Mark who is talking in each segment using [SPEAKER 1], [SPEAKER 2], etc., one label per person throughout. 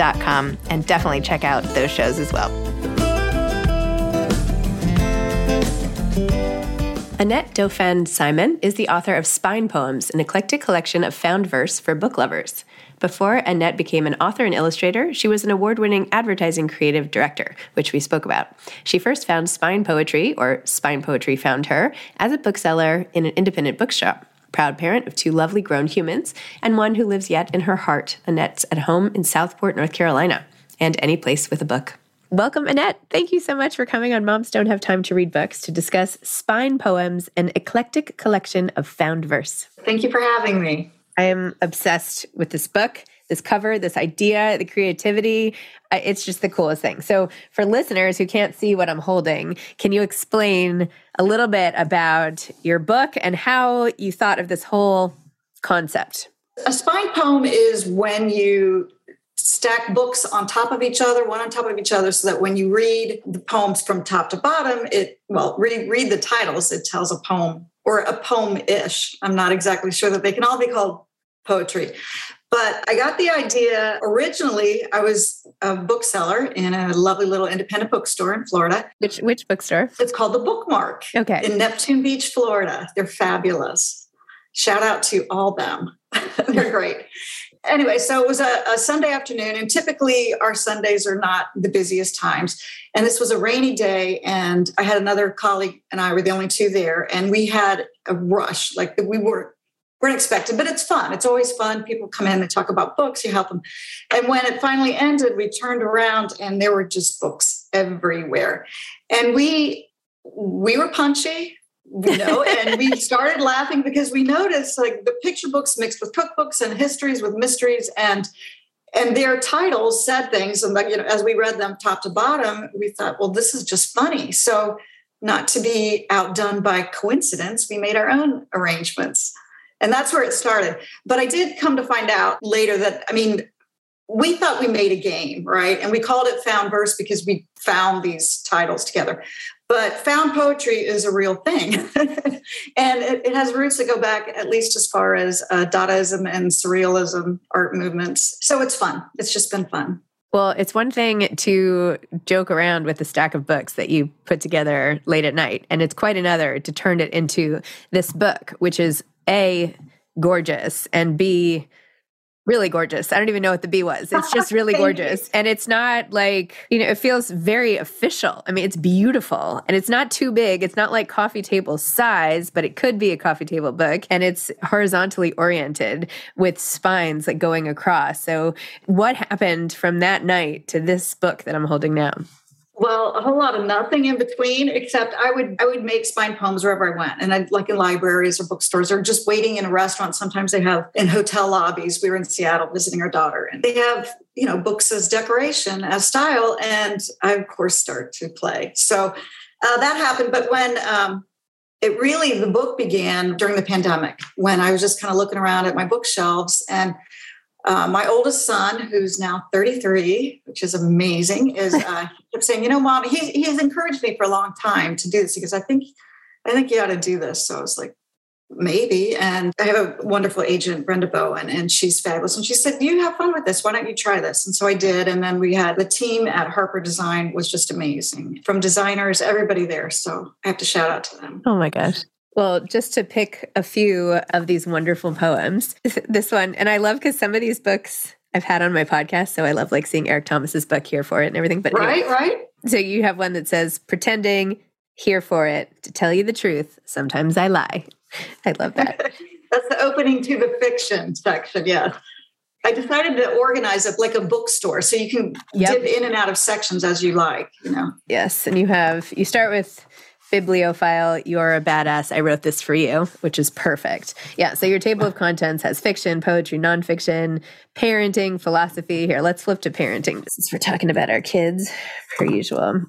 [SPEAKER 1] and definitely check out those shows as well. Annette Dauphin Simon is the author of Spine Poems, an eclectic collection of found verse for book lovers. Before Annette became an author and illustrator, she was an award winning advertising creative director, which we spoke about. She first found Spine Poetry, or Spine Poetry found her, as a bookseller in an independent bookshop proud parent of two lovely grown humans, and one who lives yet in her heart. Annette's at home in Southport, North Carolina, and any place with a book. Welcome, Annette. Thank you so much for coming on Moms Don't Have Time to Read Books to discuss Spine Poems, an eclectic collection of found verse.
[SPEAKER 2] Thank you for having me.
[SPEAKER 1] I am obsessed with this book, this cover, this idea, the creativity. It's just the coolest thing. So, for listeners who can't see what I'm holding, can you explain a little bit about your book and how you thought of this whole concept?
[SPEAKER 2] A spine poem is when you
[SPEAKER 3] stack books on top of each other, one on top of each other, so that when you read the poems from top to bottom, it well, read read the titles, it tells a poem or a poem-ish. I'm not exactly sure that they can all be called poetry. But I got the idea originally. I was a bookseller in a lovely little independent bookstore in Florida.
[SPEAKER 4] Which which bookstore?
[SPEAKER 3] It's called the Bookmark.
[SPEAKER 4] Okay.
[SPEAKER 3] In Neptune Beach, Florida. They're fabulous. Shout out to all them. They're great. Anyway, so it was a, a, Sunday afternoon, and typically our Sundays are not the busiest times. And this was a rainy day, and I had another colleague and I were the only two there, and we had a rush. Like we were weren't expected, but it's fun. It's always fun. People come in, they talk about books, you help them. And when it finally ended, we turned around and there were just books everywhere. And we we were punchy, you know, and we started laughing because we noticed like the picture books mixed with cookbooks and histories with mysteries and and their titles said things and like you know as we read them top to bottom we thought well this is just funny so not to be outdone by coincidence we made our own arrangements and that's where it started. But I did come to find out later that, I mean, we thought we made a game, right? And we called it Found Verse because we found these titles together. But found poetry is a real thing. and it, it, has roots that go back at least as far as uh, Dadaism and Surrealism art movements. So it's fun. It's just been fun.
[SPEAKER 4] Well, it's one thing to joke around with the stack of books that you put together late at night, and it's quite another to turn it into this book, which is a gorgeous and b really gorgeous. I don't even know what the B was. It's just really gorgeous. And it's not like, you know, it feels very official. I mean, it's beautiful and it's not too big. It's not like coffee table size, but it could be a coffee table book. And it's horizontally oriented with spines like going across. So, what happened from that night to this book that I'm holding now?
[SPEAKER 3] Well, a whole lot of nothing in between, except I would I would make spine poems wherever I went, and I like in libraries or bookstores or just waiting in a restaurant. Sometimes they have in hotel lobbies. We were in Seattle visiting our daughter, and they have you know books as decoration as style, and I of course start to play. So uh, that happened, but when um, it really the book began during the pandemic, when I was just kind of looking around at my bookshelves and uh, my oldest son, who's now 33, which is amazing, is uh, kept saying, "You know, mom, he, he has encouraged me for a long time to do this because I think I think you ought to do this." So I was like, "Maybe." And I have a wonderful agent, Brenda Bowen, and she's fabulous. And she said, "You have fun with this. Why don't you try this?" And so I did. And then we had the team at Harper Design was just amazing, from designers, everybody there. So I have to shout out to them.
[SPEAKER 4] Oh my gosh. Well, just to pick a few of these wonderful poems, this one, and I love because some of these books I've had on my podcast, so I love like seeing Eric Thomas's book here for it and everything.
[SPEAKER 3] But right, anyway, right.
[SPEAKER 4] So you have one that says pretending here for it to tell you the truth. Sometimes I lie. I love that.
[SPEAKER 3] That's the opening to the fiction section. Yeah. I decided to organize it like a bookstore so you can yep. dip in and out of sections as you like, you know.
[SPEAKER 4] Yes, and you have you start with bibliophile, you're a badass. I wrote this for you, which is perfect. Yeah. So your table of contents has fiction, poetry, nonfiction, parenting, philosophy. Here, let's flip to parenting. Since we're talking about our kids, per usual.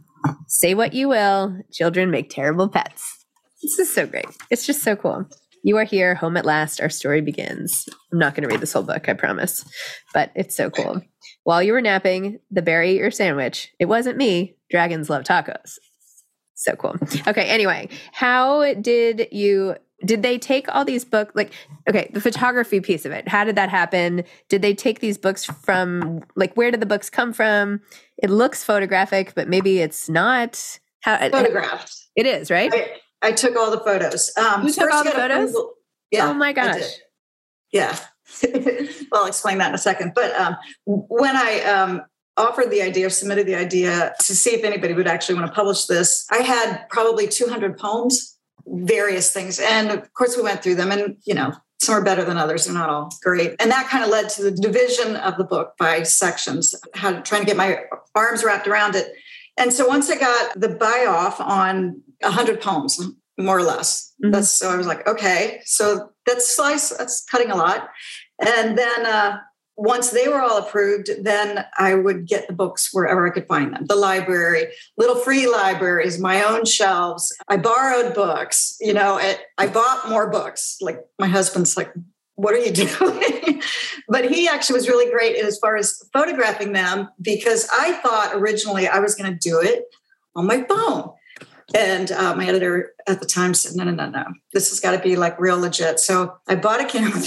[SPEAKER 4] Say what you will, children make terrible pets. This is so great. It's just so cool. You are here, home at last. Our story begins. I'm not going to read this whole book, I promise, but it's so cool. While you were napping, the bear ate your sandwich. It wasn't me. Dragons love tacos. So cool. Okay. Anyway, how did you did they take all these books like okay the photography piece of it how did that happen? Did they take these books from like where did the books come from? It looks photographic but maybe it's not.
[SPEAKER 3] How photographed.
[SPEAKER 4] it is right?
[SPEAKER 3] I, I took all the photos.
[SPEAKER 4] Um you took all the photos? Yeah oh my gosh.
[SPEAKER 3] Yeah. Well i'll explain that in a second. But um when i um offered the idea, submitted the idea to see if anybody would actually want to publish this. I had probably 200 poems, various things. And of course, we went through them, and, you know, some are better than others. They're not all great. And that kind of led to the division of the book by sections, how trying to get my arms wrapped around it. And so once I got the buy off on 100 poems, more or less, mm-hmm. that's so I was like, okay, so that's slice, that's cutting a lot. And then uh, once they were all approved, then I would get the books wherever I could find them. The library, little free libraries, my own shelves. I borrowed books, you know, I bought more books. Like my husband's like, what are you doing? but he actually was really great as far as photographing them because I thought originally I was going to do it on my phone. And uh, my editor at the time said, no, no, no, no, this has got to be like real legit. So I bought a camera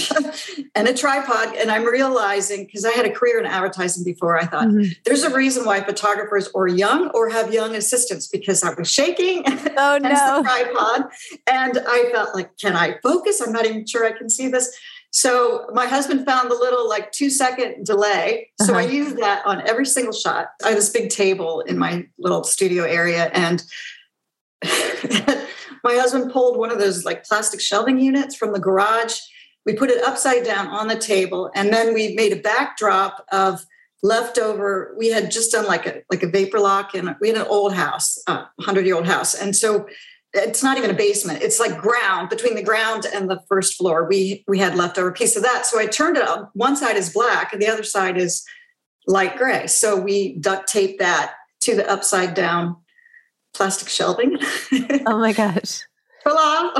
[SPEAKER 3] and a tripod. And I'm realizing, because I had a career in advertising before, I thought mm-hmm. there's a reason why photographers are young or have young assistants because I was shaking.
[SPEAKER 1] Oh, no.
[SPEAKER 3] tripod. And I felt like, can I focus? I'm not even sure I can see this. So my husband found the little like two second delay. So uh-huh. I used that on every single shot. I have this big table in my little studio area and my husband pulled one of those like plastic shelving units from the garage. We put it upside down on the table, and then we made a backdrop of leftover. We had just done like a like a vapor lock, and we had an old house, a hundred year old house, and so it's not even a basement. It's like ground between the ground and the first floor. We we had leftover piece of that, so I turned it up. One side is black, and the other side is light gray. So we duct taped that to the upside down plastic shelving.
[SPEAKER 1] oh my gosh.
[SPEAKER 3] Voila.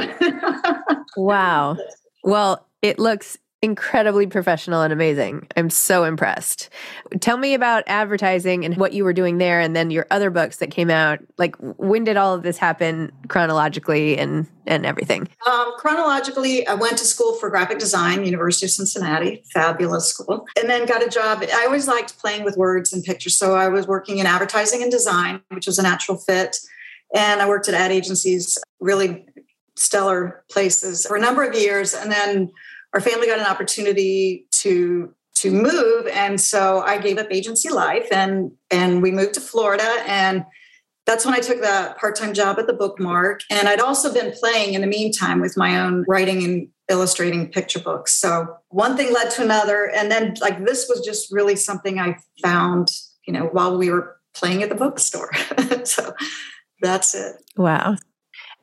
[SPEAKER 1] wow. Well, it looks incredibly professional and amazing. I'm so impressed. Tell me about advertising and what you were doing there and then your other books that came out. Like when did all of this happen chronologically and and everything?
[SPEAKER 3] Um, chronologically, I went to school for graphic design, University of Cincinnati, fabulous school, and then got a job. I always liked playing with words and pictures, so I was working in advertising and design, which was a natural fit. And I worked at ad agencies, really stellar places for a number of years, and then our family got an opportunity to to move. And so i gave up agency life and and we moved to florida. And that's when i took the part-time job at the bookmark. And i'd also been playing in the meantime with my own writing and illustrating picture books. So one thing led to another. And then like this was just really something i found you know while we were playing at the bookstore. So that's it.
[SPEAKER 1] Wow.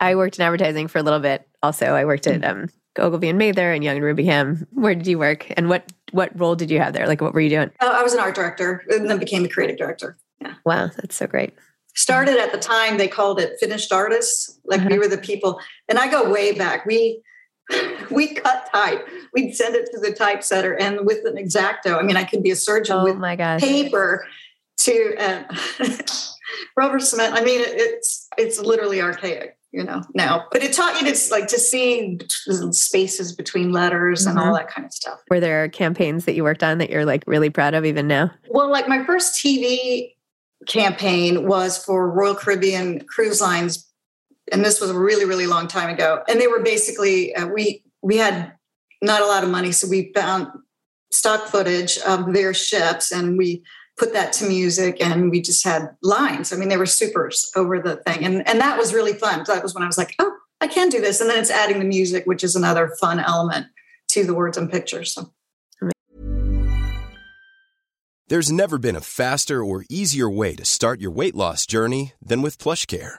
[SPEAKER 1] I worked in advertising for a little bit also. I worked at um, Ogilvy and Mather and Young and Rubicam. Where did you work, and what what role did you have there? Like, what were you doing?
[SPEAKER 3] Oh, I was an art director, and then became a creative director. Yeah.
[SPEAKER 1] Wow, that's so great.
[SPEAKER 3] Started at the time they called it finished artists. Like uh-huh. we were the people, and I go way back. We we cut type. We'd send it to the typesetter, and with an exacto. I mean, I could be a surgeon
[SPEAKER 1] oh
[SPEAKER 3] with
[SPEAKER 1] my gosh.
[SPEAKER 3] paper to uh, rubber cement. I mean, it's it's literally archaic you know now but it taught you to like to see spaces between letters mm-hmm. and all mm-hmm. that kind of stuff
[SPEAKER 1] were there campaigns that you worked on that you're like really proud of even now
[SPEAKER 3] well like my first tv campaign was for royal caribbean cruise lines and this was a really really long time ago and they were basically uh, we we had not a lot of money so we found stock footage of their ships and we put that to music and we just had lines. I mean, they were supers over the thing. And, and that was really fun. So That was when I was like, oh, I can do this. And then it's adding the music, which is another fun element to the words and pictures. So.
[SPEAKER 2] There's never been a faster or easier way to start your weight loss journey than with PlushCare.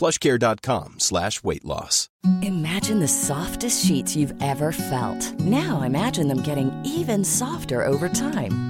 [SPEAKER 2] plushcare.com slash weight loss.
[SPEAKER 5] Imagine the softest sheets you've ever felt. Now imagine them getting even softer over time.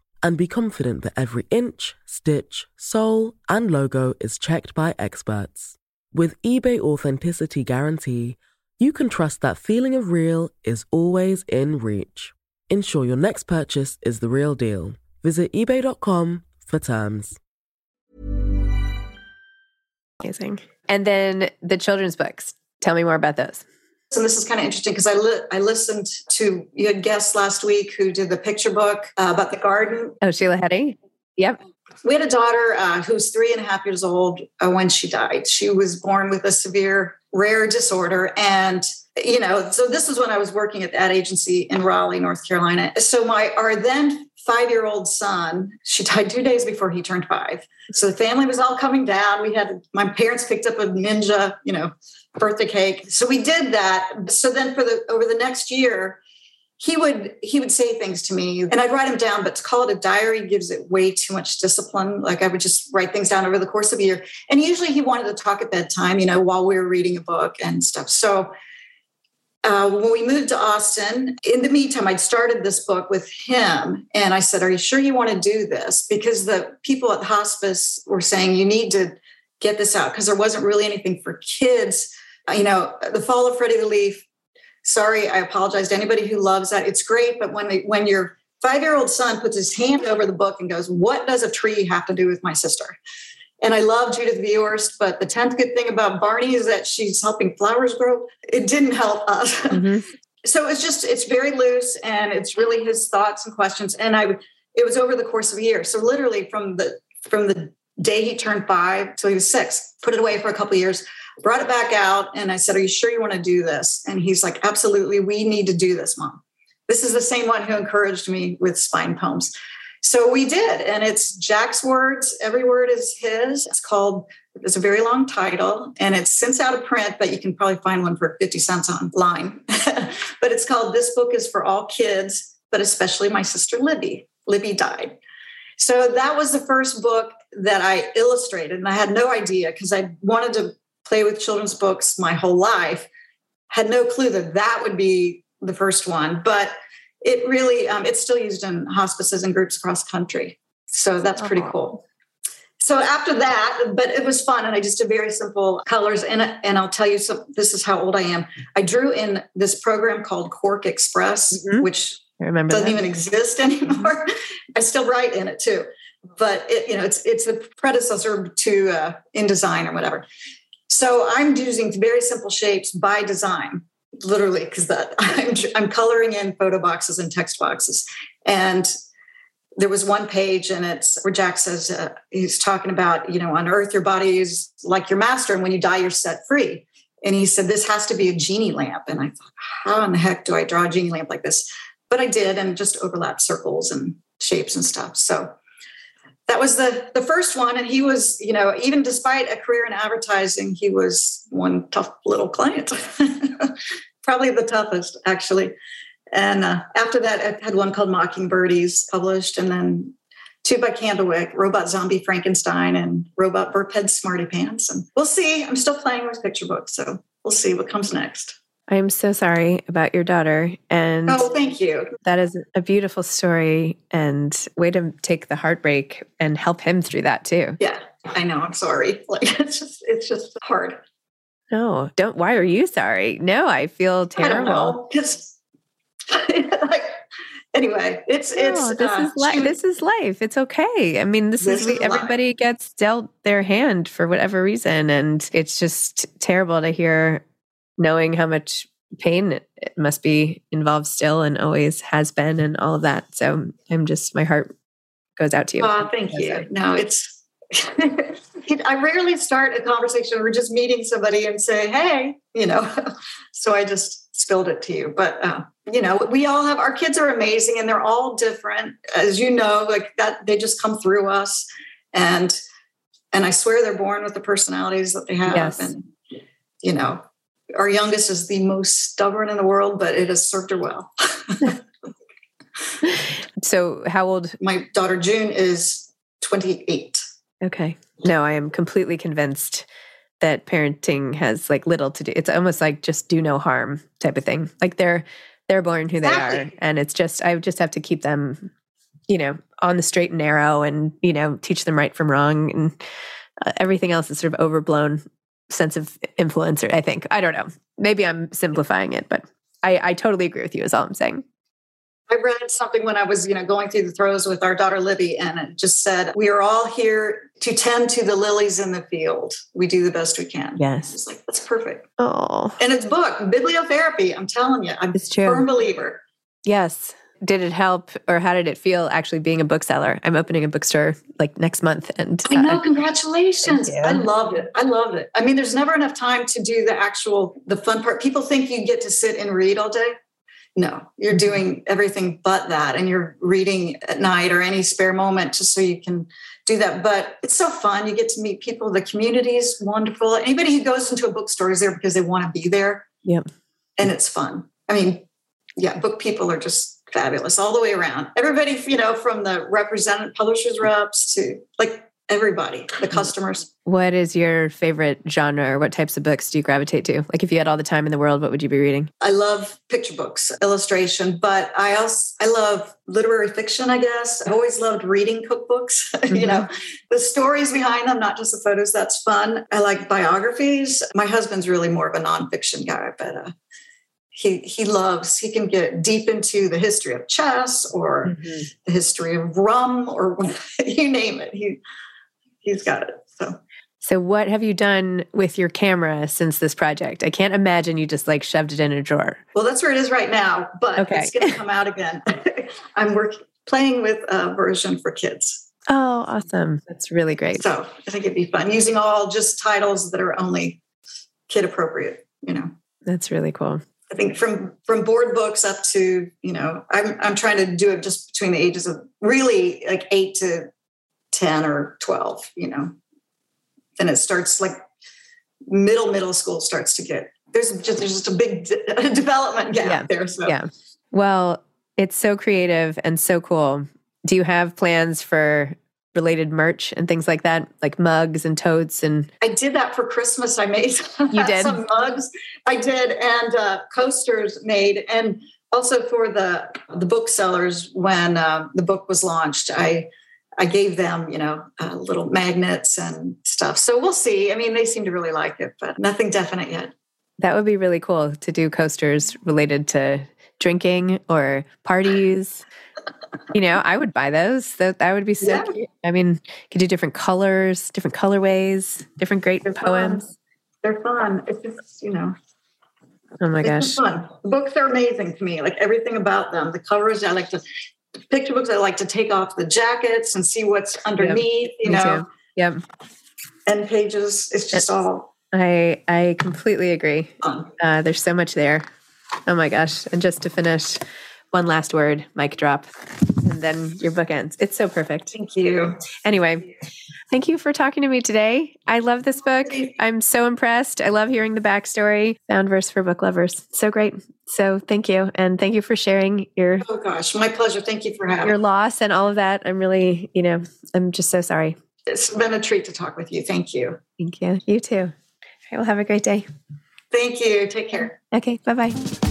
[SPEAKER 6] and be confident that every inch, stitch, sole, and logo is checked by experts. With eBay Authenticity Guarantee, you can trust that feeling of real is always in reach. Ensure your next purchase is the real deal. Visit eBay.com for terms.
[SPEAKER 4] Amazing. And then the children's books. Tell me more about those.
[SPEAKER 3] And this is kind of interesting because I li- I listened to you had guests last week who did the picture book uh, about the garden.
[SPEAKER 4] Oh, Sheila Heti. Yep.
[SPEAKER 3] We had a daughter uh, who was three and a half years old uh, when she died. She was born with a severe rare disorder, and you know, so this was when I was working at that agency in Raleigh, North Carolina. So my our then five year old son, she died two days before he turned five. So the family was all coming down. We had my parents picked up a ninja, you know, birthday cake. So we did that. So then for the over the next year, he would he would say things to me and I'd write them down, but to call it a diary gives it way too much discipline. Like I would just write things down over the course of a year. And usually he wanted to talk at bedtime, you know, while we were reading a book and stuff. So uh, when we moved to Austin, in the meantime, I'd started this book with him. And I said, Are you sure you want to do this? Because the people at the hospice were saying, You need to get this out because there wasn't really anything for kids. Uh, you know, The Fall of Freddie the Leaf. Sorry, I apologize to anybody who loves that. It's great. But when, they, when your five year old son puts his hand over the book and goes, What does a tree have to do with my sister? And I love Judith Viorst, but the 10th good thing about Barney is that she's helping flowers grow. It didn't help us. Mm-hmm. so it's just, it's very loose and it's really his thoughts and questions. And I, it was over the course of a year. So literally from the, from the day he turned five till he was six, put it away for a couple of years, brought it back out. And I said, are you sure you want to do this? And he's like, absolutely. We need to do this, mom. This is the same one who encouraged me with spine poems. So we did, and it's Jack's words. Every word is his. It's called. It's a very long title, and it's since out of print, but you can probably find one for fifty cents online. but it's called "This Book Is for All Kids, but especially my sister Libby." Libby died. So that was the first book that I illustrated, and I had no idea because I wanted to play with children's books my whole life. Had no clue that that would be the first one, but it really um, it's still used in hospices and groups across country. So that's pretty uh-huh. cool. So after that but it was fun and i just did very simple colors and, and i'll tell you so this is how old i am. I drew in this program called QuarkXPress mm-hmm. which
[SPEAKER 4] I remember
[SPEAKER 3] doesn't
[SPEAKER 4] that.
[SPEAKER 3] even exist anymore. I still write in it too. But it, you know it's it's the predecessor to uh, InDesign or whatever. So i'm using very simple shapes by design literally because that I'm, I'm coloring in photo boxes and text boxes. And there was one page and it's where jack says uh, he's talking about you know on earth your body is like your master and when you die you're set free. And he said this has to be a genie lamp. And i thought how in the heck do i draw a genie lamp like this? But i did and just overlap circles and shapes and stuff. So that was the the first one. And he was you know even despite a career in advertising he was one tough little client. Probably the toughest actually. And uh, after that i had one called mockingbirdies published and then two by candlewick robot zombie frankenstein and robot burphead smarty pants. And we'll see. I'm still playing with picture books so we'll see what comes next
[SPEAKER 4] I'm so sorry about your daughter. And
[SPEAKER 3] oh, thank you.
[SPEAKER 4] That is a beautiful story and way to take the heartbreak and help him through that too.
[SPEAKER 3] Yeah, I know. I'm sorry. Like it's just it's just hard.
[SPEAKER 4] No, don't. Why are you sorry? No, I feel terrible.
[SPEAKER 3] Because like anyway, it's it's
[SPEAKER 4] this uh, is life. This is life. It's okay. I mean, this, this is, is everybody life. gets dealt their hand for whatever reason, and it's just terrible to hear knowing how much pain it must be involved still and always has been and all of that. So I'm just, my heart goes out to you.
[SPEAKER 3] Oh, thank you. No, it's, I rarely start a conversation or just meeting somebody and say, hey, you know, so I just spilled it to you. But, uh, you know, we all have, our kids are amazing and they're all different. As you know, like that, they just come through us. And, and I swear they're born with the personalities that they have. Yes. And, you know, our youngest is the most stubborn in the world, but it has served her well.
[SPEAKER 4] so, how old?
[SPEAKER 3] My daughter June is 28.
[SPEAKER 4] Okay. No, I am completely convinced that parenting has like little to do. It's almost like just do no harm type of thing. Like they're they're born who exactly. they are, and it's just I just have to keep them, you know, on the straight and narrow, and you know, teach them right from wrong, and uh, everything else is sort of overblown sense of influencer, I think. I don't know. Maybe I'm simplifying it, but I, I totally agree with you, is all I'm saying.
[SPEAKER 3] I read something when I was, you know, going through the throes with our daughter Libby, and it just said, "We are all here to tend to the lilies in the field. We do the best we can."
[SPEAKER 4] Yes,
[SPEAKER 3] it's like that's perfect.
[SPEAKER 4] Oh,
[SPEAKER 3] and it's book bibliotherapy. I'm telling you, I'm
[SPEAKER 4] true.
[SPEAKER 3] firm believer.
[SPEAKER 4] Yes. Did it help, or how did it feel actually being a bookseller? I'm opening a bookstore like next month, and
[SPEAKER 3] uh, I know. Congratulations! I loved it. I loved it. I mean, there's never enough time to do the actual the fun part. People think you get to sit and read all day no you're doing everything but that and you're reading at night or any spare moment just so you can do that but it's so fun you get to meet people the community is wonderful anybody who goes into a bookstore is there because they want to be there
[SPEAKER 4] yep
[SPEAKER 3] and it's fun i mean yeah book people are just fabulous all the way around everybody you know from the represented publishers reps to like everybody, the mm. customers.
[SPEAKER 4] What is your favorite genre or what types of books do you gravitate to? Like if you had all the time in the world, what would you be reading?
[SPEAKER 3] I love picture books, illustration, but I also I love literary fiction, I guess. I've always loved reading cookbooks. Mm-hmm. you know, the stories behind them, not just the photos, that's fun. I like biographies. My husband's really more of a nonfiction guy, but uh, he he loves he can get deep into the history of chess or mm-hmm. the history of rum or you name it he he's got it. So.
[SPEAKER 4] So what have you done with your camera since this project? I can't imagine you just like shoved it in a drawer.
[SPEAKER 3] Well, that's where it is right now, but okay. it's going to come out again. I'm working playing with a version for kids.
[SPEAKER 4] Oh, awesome. That's really great.
[SPEAKER 3] So, I think it'd be fun using all just titles that are only kid appropriate, you know.
[SPEAKER 4] That's really cool.
[SPEAKER 3] I think from from board books up to, you know, I'm I'm trying to do it just between the ages of really like 8 to 10 or 12, you know. Then it starts like middle middle school starts to get there's just there's just a big de- development gap
[SPEAKER 4] yeah.
[SPEAKER 3] there. So
[SPEAKER 4] yeah. Well, it's so creative and so cool. Do you have plans for related merch and things like that, like mugs and totes and
[SPEAKER 3] I did that for Christmas. I made
[SPEAKER 4] you did
[SPEAKER 3] some mugs. I did and uh, coasters made and also for the the booksellers when uh, the book was launched. I I gave them, you know, uh, little magnets and stuff. So we'll see. I mean, they seem to really like it, but nothing definite yet.
[SPEAKER 4] That would be really cool to do coasters related to drinking or parties. You know, I would buy those. That that would be so yeah. cute. I mean, you could do different colors, different colorways, different great They're poems.
[SPEAKER 3] Fun. They're fun. It's just, you know.
[SPEAKER 4] Oh my gosh.
[SPEAKER 3] Fun. books are amazing to me. Like everything about them. The covers, I like to picture books, I like to take off the jackets and see what's underneath, yep. you know. Too.
[SPEAKER 4] Yep.
[SPEAKER 3] End pages. It's just all.
[SPEAKER 4] I I completely agree. Uh, there's so much there. Oh my gosh! And just to finish, one last word, mic drop, and then your book ends. It's so perfect.
[SPEAKER 3] Thank you.
[SPEAKER 4] Anyway, thank you for talking to me today. I love this book. I'm so impressed. I love hearing the backstory. Found verse for book lovers. So great. So thank you. And thank you for sharing your
[SPEAKER 3] Oh gosh, my pleasure. Thank you for having
[SPEAKER 4] your loss and all of that. I'm really, you know, I'm just so sorry.
[SPEAKER 3] It's been a treat to talk with you. Thank you.
[SPEAKER 4] Thank you. You too. All right, well have a great day.
[SPEAKER 3] Thank you. Take care.
[SPEAKER 4] Okay. Bye bye.